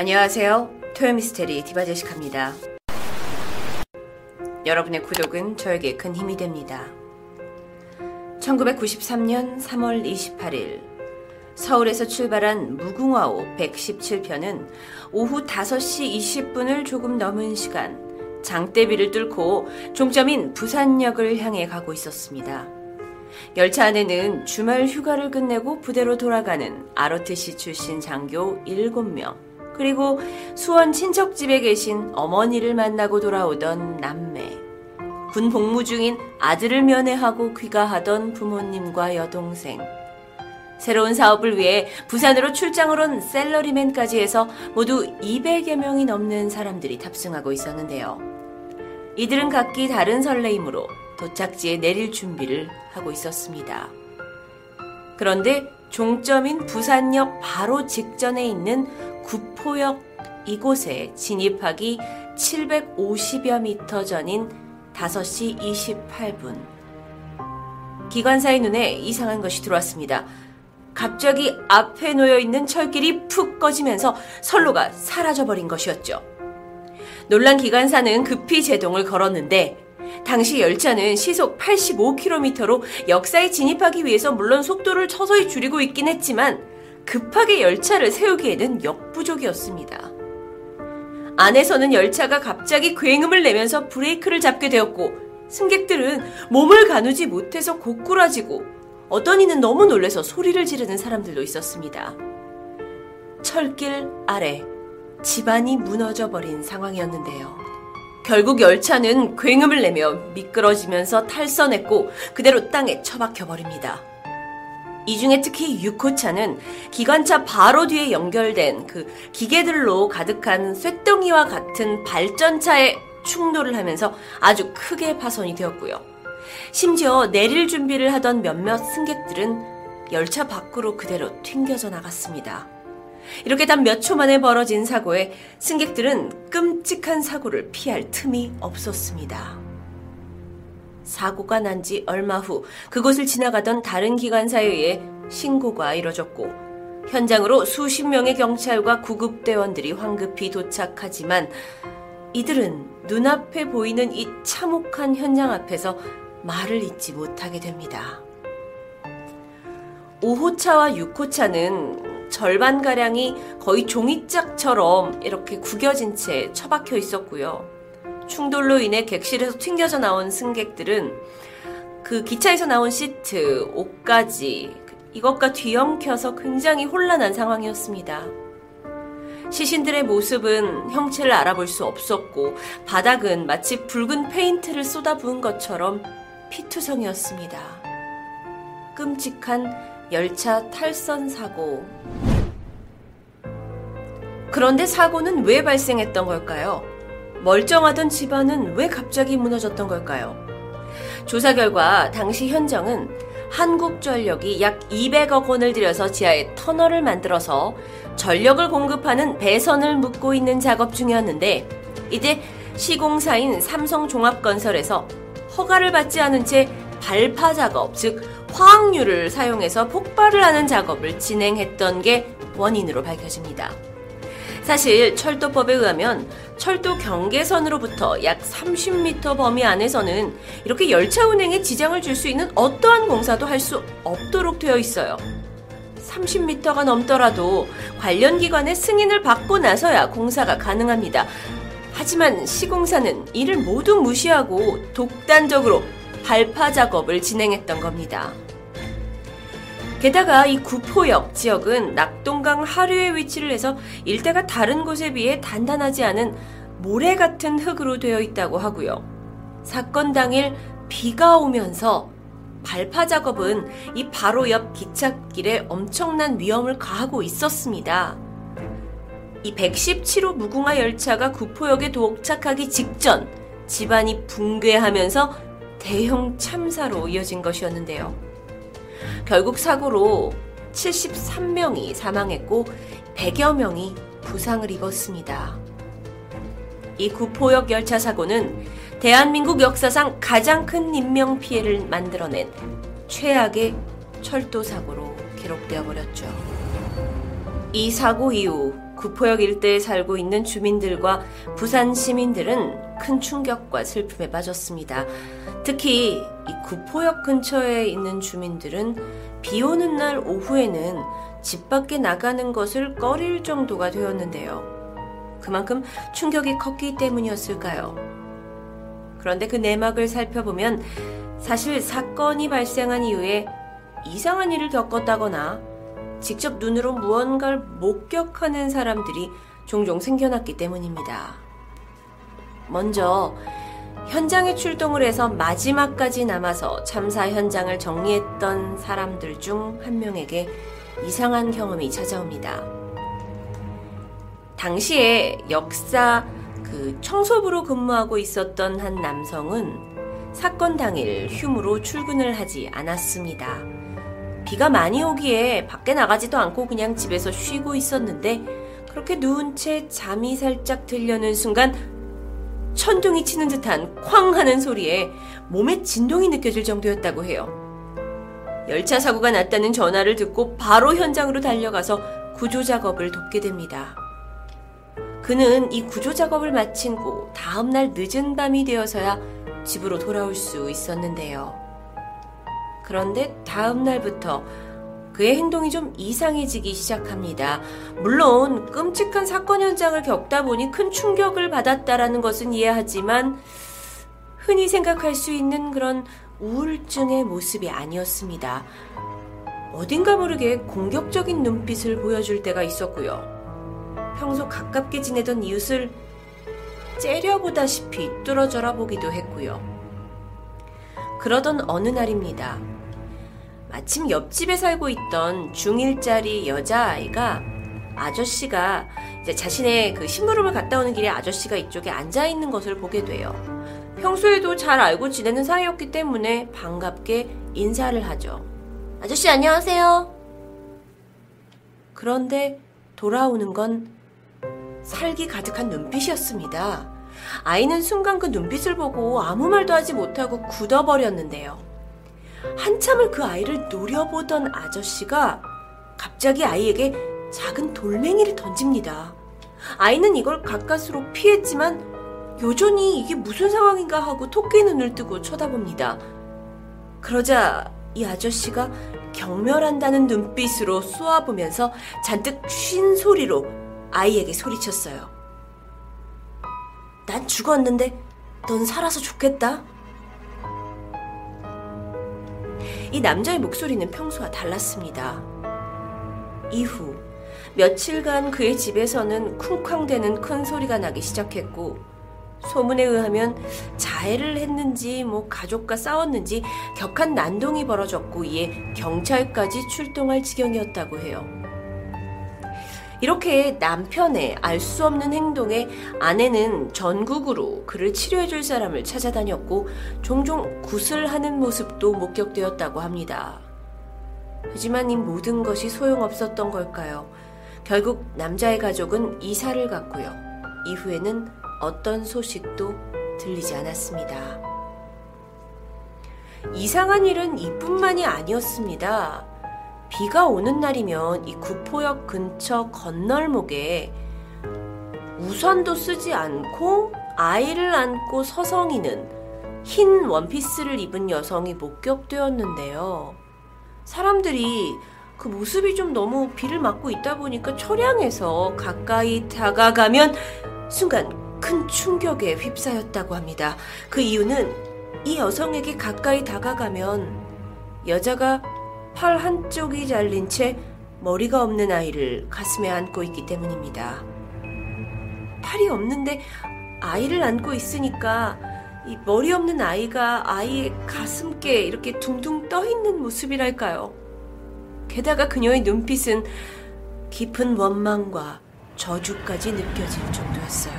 안녕하세요. 토요미스테리 디바제시카입니다. 여러분의 구독은 저에게 큰 힘이 됩니다. 1993년 3월 28일 서울에서 출발한 무궁화호 117편은 오후 5시 20분을 조금 넘은 시간 장대비를 뚫고 종점인 부산역을 향해 가고 있었습니다. 열차 안에는 주말 휴가를 끝내고 부대로 돌아가는 ROTC 출신 장교 7명, 그리고 수원 친척집에 계신 어머니를 만나고 돌아오던 남매, 군 복무 중인 아들을 면회하고 귀가하던 부모님과 여동생, 새로운 사업을 위해 부산으로 출장을 온 셀러리맨까지 해서 모두 200여 명이 넘는 사람들이 탑승하고 있었는데요. 이들은 각기 다른 설레임으로 도착지에 내릴 준비를 하고 있었습니다. 그런데 종점인 부산역 바로 직전에 있는 구포역 이곳에 진입하기 750여 미터 전인 5시 28분. 기관사의 눈에 이상한 것이 들어왔습니다. 갑자기 앞에 놓여 있는 철길이 푹 꺼지면서 선로가 사라져버린 것이었죠. 놀란 기관사는 급히 제동을 걸었는데 당시 열차는 시속 85km로 역사에 진입하기 위해서 물론 속도를 서서히 줄이고 있긴 했지만 급하게 열차를 세우기에는 역부족이었습니다. 안에서는 열차가 갑자기 굉음을 내면서 브레이크를 잡게 되었고 승객들은 몸을 가누지 못해서 고꾸라지고 어떤 이는 너무 놀래서 소리를 지르는 사람들도 있었습니다. 철길 아래 집안이 무너져 버린 상황이었는데요. 결국 열차는 굉음을 내며 미끄러지면서 탈선했고 그대로 땅에 처박혀 버립니다. 이 중에 특히 6호차는 기관차 바로 뒤에 연결된 그 기계들로 가득한 쇳덩이와 같은 발전차에 충돌을 하면서 아주 크게 파손이 되었고요. 심지어 내릴 준비를 하던 몇몇 승객들은 열차 밖으로 그대로 튕겨져 나갔습니다. 이렇게 단 몇 초 만에 벌어진 사고에 승객들은 끔찍한 사고를 피할 틈이 없었습니다. 사고가 난 지 얼마 후 그곳을 지나가던 다른 기관사에 의해 신고가 이뤄졌고 현장으로 수십 명의 경찰과 구급대원들이 황급히 도착하지만 이들은 눈앞에 보이는 이 참혹한 현장 앞에서 말을 잇지 못하게 됩니다. 5호차와 6호차는 절반가량이 거의 종이짝처럼 이렇게 구겨진 채 처박혀 있었고요. 충돌로 인해 객실에서 튕겨져 나온 승객들은 그 기차에서 나온 시트, 옷까지 이것과 뒤엉켜서 굉장히 혼란한 상황이었습니다. 시신들의 모습은 형체를 알아볼 수 없었고 바닥은 마치 붉은 페인트를 쏟아부은 것처럼 피투성이었습니다. 끔찍한 열차 탈선 사고. 그런데 사고는 왜 발생했던 걸까요? 멀쩡하던 집안은 왜 갑자기 무너졌던 걸까요? 조사 결과 당시 현정은 한국전력이 약 200억 원을 들여서 지하에 터널을 만들어서 전력을 공급하는 배선을 묶고 있는 작업 중이었는데 이제 시공사인 삼성종합건설에서 허가를 받지 않은 채 발파 작업, 즉 화학류를 사용해서 폭발을 하는 작업을 진행했던 게 원인으로 밝혀집니다. 사실 철도법에 의하면 철도 경계선으로부터 약 30m 범위 안에서는 이렇게 열차 운행에 지장을 줄 수 있는 어떠한 공사도 할 수 없도록 되어 있어요. 30m가 넘더라도 관련 기관의 승인을 받고 나서야 공사가 가능합니다. 하지만 시공사는 이를 모두 무시하고 독단적으로 발파 작업을 진행했던 겁니다. 게다가 이 구포역 지역은 낙동강 하류에 위치를 해서 일대가 다른 곳에 비해 단단하지 않은 모래 같은 흙으로 되어 있다고 하고요. 사건 당일 비가 오면서 발파 작업은 이 바로 옆 기찻길에 엄청난 위험을 가하고 있었습니다. 이 117호 무궁화 열차가 구포역에 도착하기 직전 집안이 붕괴하면서 대형 참사로 이어진 것이었는데요. 결국 사고로 73명이 사망했고 100여 명이 부상을 입었습니다. 이 구포역 열차 사고는 대한민국 역사상 가장 큰 인명 피해를 만들어낸 최악의 철도 사고로 기록되어 버렸죠. 이 사고 이후 구포역 일대에 살고 있는 주민들과 부산 시민들은 큰 충격과 슬픔에 빠졌습니다. 특히 이 구포역 근처에 있는 주민들은 비 오는 날 오후에는 집 밖에 나가는 것을 꺼릴 정도가 되었는데요. 그만큼 충격이 컸기 때문이었을까요? 그런데 그 내막을 살펴보면 사실 사건이 발생한 이후에 이상한 일을 겪었다거나 직접 눈으로 무언가를 목격하는 사람들이 종종 생겨났기 때문입니다. 먼저 현장에 출동을 해서 마지막까지 남아서 참사 현장을 정리했던 사람들 중 한 명에게 이상한 경험이 찾아옵니다. 당시에 역사 그 청소부로 근무하고 있었던 한 남성은 사건 당일 휴무로 출근을 하지 않았습니다. 비가 많이 오기에 밖에 나가지도 않고 그냥 집에서 쉬고 있었는데 그렇게 누운 채 잠이 살짝 들려는 순간 천둥이 치는 듯한 쾅 하는 소리에 몸에 진동이 느껴질 정도였다고 해요. 열차 사고가 났다는 전화를 듣고 바로 현장으로 달려가서 구조 작업을 돕게 됩니다. 그는 이 구조 작업을 마친 후 다음날 늦은 밤이 되어서야 집으로 돌아올 수 있었는데요. 그런데 다음 날부터 그의 행동이 좀 이상해지기 시작합니다. 물론 끔찍한 사건 현장을 겪다 보니 큰 충격을 받았다라는 것은 이해하지만 흔히 생각할 수 있는 그런 우울증의 모습이 아니었습니다. 어딘가 모르게 공격적인 눈빛을 보여줄 때가 있었고요. 평소 가깝게 지내던 이웃을 째려보다시피 뚫어져라 보기도 했고요. 그러던 어느 날입니다. 마침 옆집에 살고 있던 중1짜리 여자아이가 아저씨가 이제 자신의 그 심부름을 갔다 오는 길에 아저씨가 이쪽에 앉아 있는 것을 보게 돼요. 평소에도 잘 알고 지내는 사이였기 때문에 반갑게 인사를 하죠. 아저씨 안녕하세요. 그런데 돌아오는 건 살기 가득한 눈빛이었습니다. 아이는 순간 그 눈빛을 보고 아무 말도 하지 못하고 굳어버렸는데요. 한참을 그 아이를 노려보던 아저씨가 갑자기 아이에게 작은 돌멩이를 던집니다. 아이는 이걸 가까스로 피했지만 여전히 이게 무슨 상황인가 하고 토끼 눈을 뜨고 쳐다봅니다. 그러자 이 아저씨가 경멸한다는 눈빛으로 쏘아보면서 잔뜩 쉰 소리로 아이에게 소리쳤어요. 난 죽었는데 넌 살아서 좋겠다. 이 남자의 목소리는 평소와 달랐습니다. 이후 며칠간 그의 집에서는 쿵쾅대는 큰 소리가 나기 시작했고 소문에 의하면 자해를 했는지 뭐 가족과 싸웠는지 격한 난동이 벌어졌고 이에 경찰까지 출동할 지경이었다고 해요. 이렇게 남편의 알 수 없는 행동에 아내는 전국으로 그를 치료해줄 사람을 찾아다녔고 종종 구슬하는 모습도 목격되었다고 합니다. 하지만 이 모든 것이 소용없었던 걸까요? 결국 남자의 가족은 이사를 갔고요. 이후에는 어떤 소식도 들리지 않았습니다. 이상한 일은 이뿐만이 아니었습니다. 비가 오는 날이면 이 구포역 근처 건널목에 우산도 쓰지 않고 아이를 안고 서성이는 흰 원피스를 입은 여성이 목격되었는데요. 사람들이 그 모습이 좀 너무 비를 맞고 있다 보니까 철양에서 가까이 다가가면 순간 큰 충격에 휩싸였다고 합니다. 그 이유는 이 여성에게 가까이 다가가면 여자가 팔 한쪽이 잘린 채 머리가 없는 아이를 가슴에 안고 있기 때문입니다. 팔이 없는데 아이를 안고 있으니까 이 머리 없는 아이가 아이의 가슴께 이렇게 둥둥 떠 있는 모습이랄까요. 게다가 그녀의 눈빛은 깊은 원망과 저주까지 느껴질 정도였어요.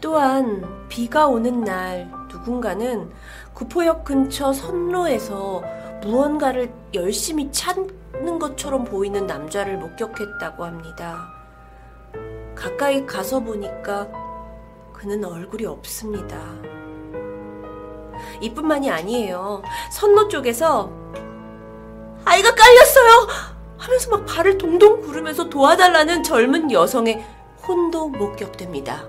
또한 비가 오는 날 누군가는 구포역 근처 선로에서 무언가를 열심히 찾는 것처럼 보이는 남자를 목격했다고 합니다. 가까이 가서 보니까 그는 얼굴이 없습니다. 이뿐만이 아니에요. 선로 쪽에서 아이가 깔렸어요! 하면서 막 발을 동동 구르면서 도와달라는 젊은 여성의 혼도 목격됩니다.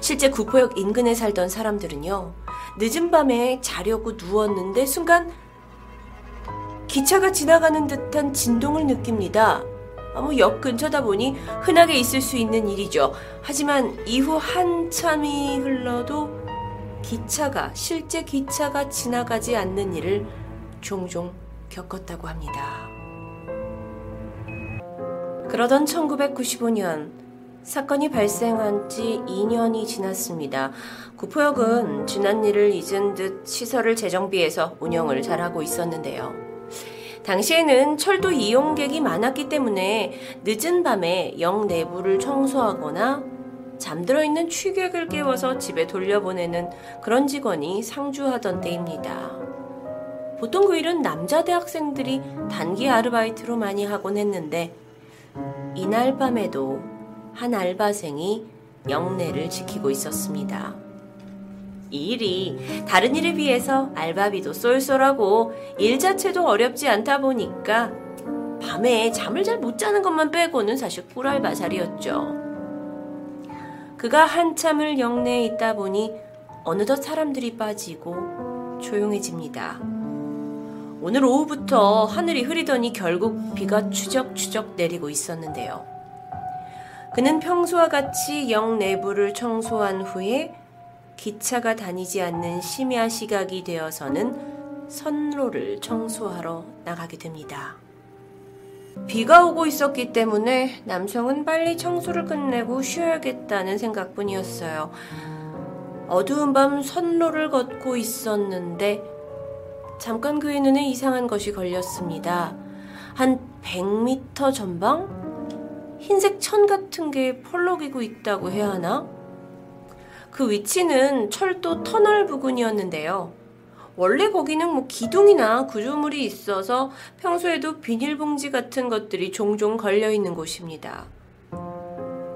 실제 구포역 인근에 살던 사람들은요, 늦은 밤에 자려고 누웠는데 순간 기차가 지나가는 듯한 진동을 느낍니다. 뭐역 근처다 보니 흔하게 있을 수 있는 일이죠. 하지만 이후 한참이 흘러도 기차가, 실제 기차가 지나가지 않는 일을 종종 겪었다고 합니다. 그러던 1995년, 사건이 발생한 지 2년이 지났습니다. 구포역은 지난 일을 잊은 듯 시설을 재정비해서 운영을 잘하고 있었는데요. 당시에는 철도 이용객이 많았기 때문에 늦은 밤에 역 내부를 청소하거나 잠들어 있는 취객을 깨워서 집에 돌려보내는 그런 직원이 상주하던 때입니다. 보통 그 일은 남자 대학생들이 단기 아르바이트로 많이 하곤 했는데 이날 밤에도 한 알바생이 영내를 지키고 있었습니다. 이 일이 다른 일에 비해서 알바비도 쏠쏠하고 일 자체도 어렵지 않다 보니까 밤에 잠을 잘 못 자는 것만 빼고는 사실 꿀알바살이었죠. 그가 한참을 영내에 있다 보니 어느덧 사람들이 빠지고 조용해집니다. 오늘 오후부터 하늘이 흐리더니 결국 비가 추적추적 내리고 있었는데요. 그는 평소와 같이 영 내부를 청소한 후에 기차가 다니지 않는 심야 시각이 되어서는 선로를 청소하러 나가게 됩니다. 비가 오고 있었기 때문에 남성은 빨리 청소를 끝내고 쉬어야겠다는 생각뿐이었어요. 어두운 밤 선로를 걷고 있었는데 잠깐 그의 눈에 이상한 것이 걸렸습니다. 한 100m 전방 흰색 천 같은 게 펄럭이고 있다고 해야 하나? 그 위치는 철도 터널 부근이었는데요. 원래 거기는 뭐 기둥이나 구조물이 있어서 평소에도 비닐봉지 같은 것들이 종종 걸려 있는 곳입니다.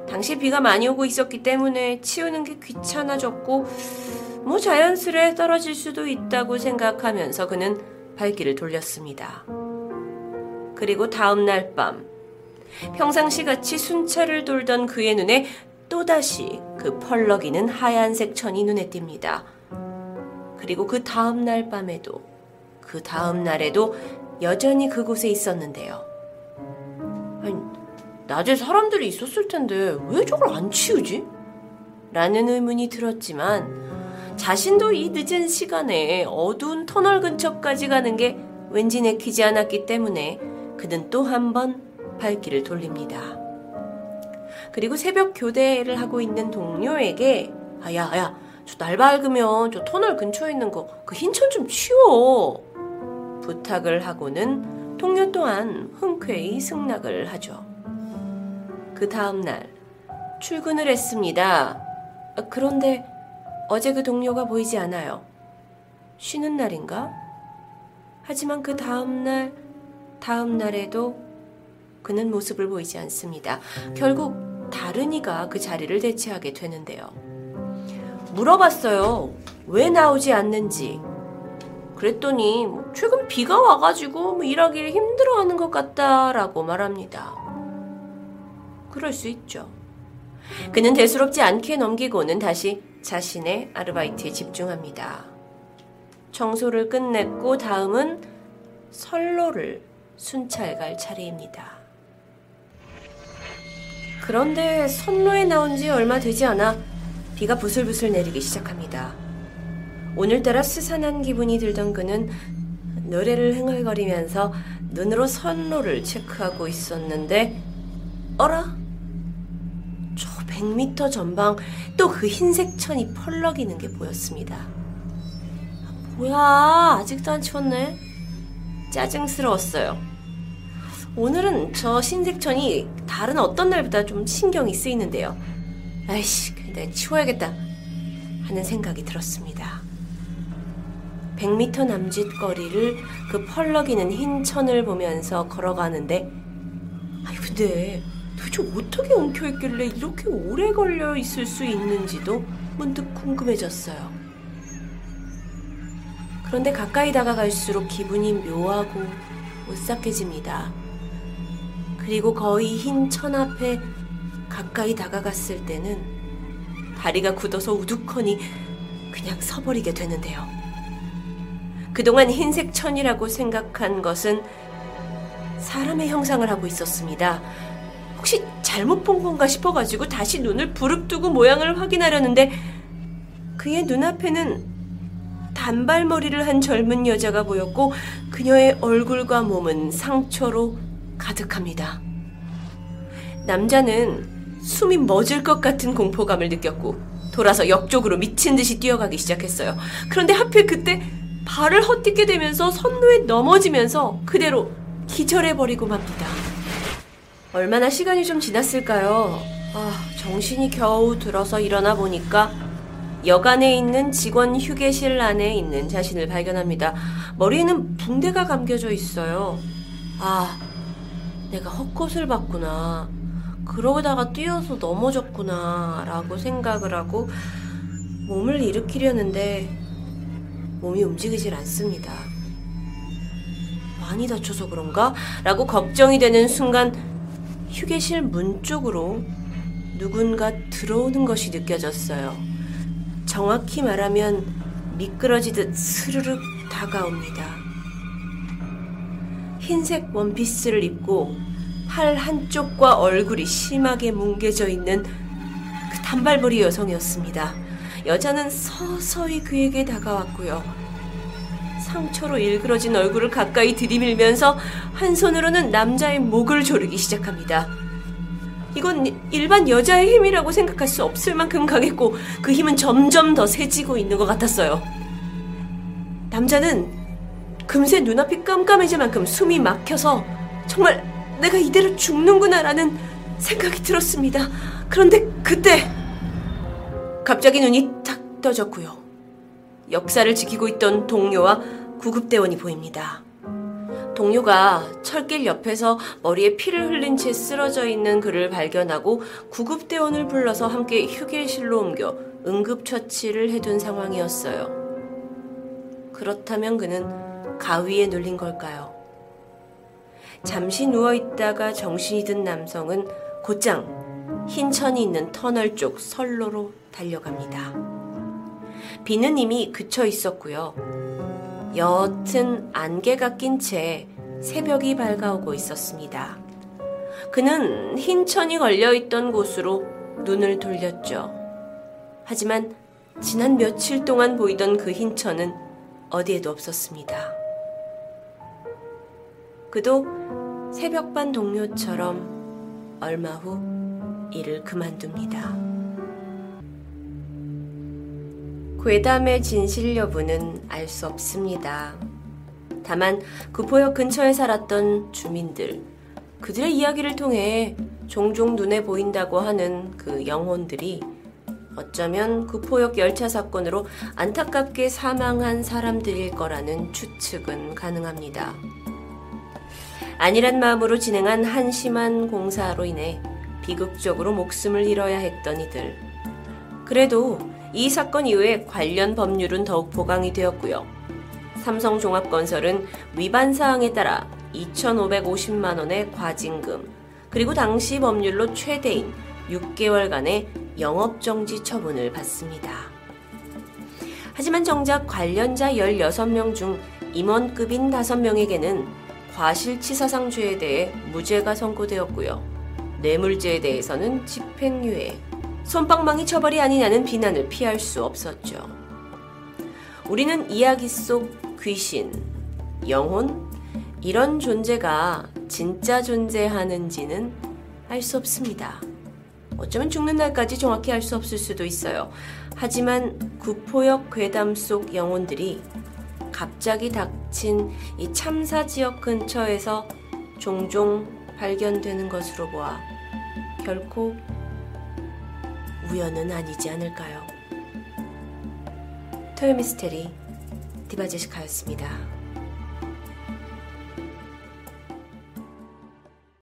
당시 비가 많이 오고 있었기 때문에 치우는 게 귀찮아졌고, 뭐 자연스레 떨어질 수도 있다고 생각하면서 그는 발길을 돌렸습니다. 그리고 다음 날 밤, 평상시 같이 순찰을 돌던 그의 눈에 또다시 그 펄럭이는 하얀색 천이 눈에 띕니다. 그리고 그 다음 날 밤에도 그 다음 날에도 여전히 그곳에 있었는데요. 아니, 낮에 사람들이 있었을 텐데 왜 저걸 안 치우지? 라는 의문이 들었지만 자신도 이 늦은 시간에 어두운 터널 근처까지 가는 게 왠지 내키지 않았기 때문에 그는 또 한 번 발길을 돌립니다. 그리고 새벽 교대를 하고 있는 동료에게 아야 야 저 날 밝으면 저 터널 근처에 있는 거 그 흰천 좀 치워 부탁을 하고는 동료 또한 흔쾌히 승낙을 하죠. 그 다음날 출근을 했습니다. 그런데 어제 그 동료가 보이지 않아요. 쉬는 날인가? 하지만 그 다음날, 다음날에도 그는 모습을 보이지 않습니다. 결국 다른 이가 그 자리를 대체하게 되는데요. 물어봤어요. 왜 나오지 않는지. 그랬더니 뭐 최근 비가 와가지고 뭐 일하기를 힘들어하는 것 같다라고 말합니다. 그럴 수 있죠. 그는 대수롭지 않게 넘기고는 다시 자신의 아르바이트에 집중합니다. 청소를 끝냈고 다음은 선로를 순찰 갈 차례입니다. 그런데 선로에 나온 지 얼마 되지 않아 비가 부슬부슬 내리기 시작합니다. 오늘따라 스산한 기분이 들던 그는 노래를 흥얼거리면서 눈으로 선로를 체크하고 있었는데 어라? 저 100m 전방 또 그 흰색 천이 펄럭이는 게 보였습니다. 뭐야 아직도 안 치웠네? 짜증스러웠어요. 오늘은 저 흰색천이 다른 어떤 날보다 좀 신경이 쓰이는데요. 아이씨, 근데 치워야겠다 하는 생각이 들었습니다. 100m 남짓 거리를 그 펄럭이는 흰 천을 보면서 걸어가는데 아니 근데 도대체 어떻게 엉켜있길래 이렇게 오래 걸려 있을 수 있는지도 문득 궁금해졌어요. 그런데 가까이 다가갈수록 기분이 묘하고 오싹해집니다. 그리고 거의 흰 천 앞에 가까이 다가갔을 때는 다리가 굳어서 우두커니 그냥 서버리게 되는데요. 그동안 흰색 천이라고 생각한 것은 사람의 형상을 하고 있었습니다. 혹시 잘못 본 건가 싶어가지고 다시 눈을 부릅뜨고 모양을 확인하려는데 그의 눈앞에는 단발머리를 한 젊은 여자가 보였고 그녀의 얼굴과 몸은 상처로 가득합니다. 남자는 숨이 멎을 것 같은 공포감을 느꼈고 돌아서 옆쪽으로 미친 듯이 뛰어가기 시작했어요. 그런데 하필 그때 발을 헛디게 되면서 선로에 넘어지면서 그대로 기절해버리고 맙니다. 얼마나 시간이 좀 지났을까요? 아, 정신이 겨우 들어서 일어나 보니까 여관에 있는 직원 휴게실 안에 있는 자신을 발견합니다. 머리에는 붕대가 감겨져 있어요. 아, 내가 헛것을 봤구나. 그러다가 뛰어서 넘어졌구나. 라고 생각을 하고 몸을 일으키려는데 몸이 움직이질 않습니다. 많이 다쳐서 그런가? 라고 걱정이 되는 순간 휴게실 문 쪽으로 누군가 들어오는 것이 느껴졌어요. 정확히 말하면 미끄러지듯 스르륵 다가옵니다. 흰색 원피스를 입고 팔 한쪽과 얼굴이 심하게 뭉개져 있는 그 단발머리 여성이었습니다. 여자는 서서히 그에게 다가왔고요. 상처로 일그러진 얼굴을 가까이 들이밀면서 한 손으로는 남자의 목을 조르기 시작합니다. 이건 일반 여자의 힘이라고 생각할 수 없을 만큼 강했고 그 힘은 점점 더 세지고 있는 것 같았어요. 남자는 금세 눈앞이 깜깜해질 만큼 숨이 막혀서 정말 내가 이대로 죽는구나라는 생각이 들었습니다. 그런데 그때 갑자기 눈이 탁 떠졌고요. 역사를 지키고 있던 동료와 구급대원이 보입니다. 동료가 철길 옆에서 머리에 피를 흘린 채 쓰러져 있는 그를 발견하고 구급대원을 불러서 함께 휴게실로 옮겨 응급처치를 해둔 상황이었어요. 그렇다면 그는 가위에 눌린 걸까요? 잠시 누워있다가 정신이 든 남성은 곧장 흰 천이 있는 터널 쪽 선로로 달려갑니다. 비는 이미 그쳐 있었고요. 옅은 안개가 낀 채 새벽이 밝아오고 있었습니다. 그는 흰 천이 걸려있던 곳으로 눈을 돌렸죠. 하지만 지난 며칠 동안 보이던 그 흰 천은 어디에도 없었습니다. 그도 새벽반 동료처럼 얼마 후 일을 그만둡니다. 괴담의 진실 여부는 알 수 없습니다. 다만 구포역 근처에 살았던 주민들, 그들의 이야기를 통해 종종 눈에 보인다고 하는 그 영혼들이 어쩌면 구포역 열차 사건으로 안타깝게 사망한 사람들일 거라는 추측은 가능합니다. 아니란 마음으로 진행한 한심한 공사로 인해 비극적으로 목숨을 잃어야 했던 이들. 그래도 이 사건 이후에 관련 법률은 더욱 보강이 되었고요. 삼성종합건설은 위반 사항에 따라 2,550만 원의 과징금, 그리고 당시 법률로 최대인 6개월간의 영업정지 처분을 받습니다. 하지만 정작 관련자 16명 중 임원급인 5명에게는 과실치사상죄에 대해 무죄가 선고되었고요. 뇌물죄에 대해서는 집행유예, 손방망이 처벌이 아니냐는 비난을 피할 수 없었죠. 우리는 이야기 속 귀신, 영혼, 이런 존재가 진짜 존재하는지는 알 수 없습니다. 어쩌면 죽는 날까지 정확히 알 수 없을 수도 있어요. 하지만 구포역 괴담 속 영혼들이 갑자기 닥친 이 참사 지역 근처에서 종종 발견되는 것으로 보아 결코 우연은 아니지 않을까요? 토요미스테리 디바제시카였습니다.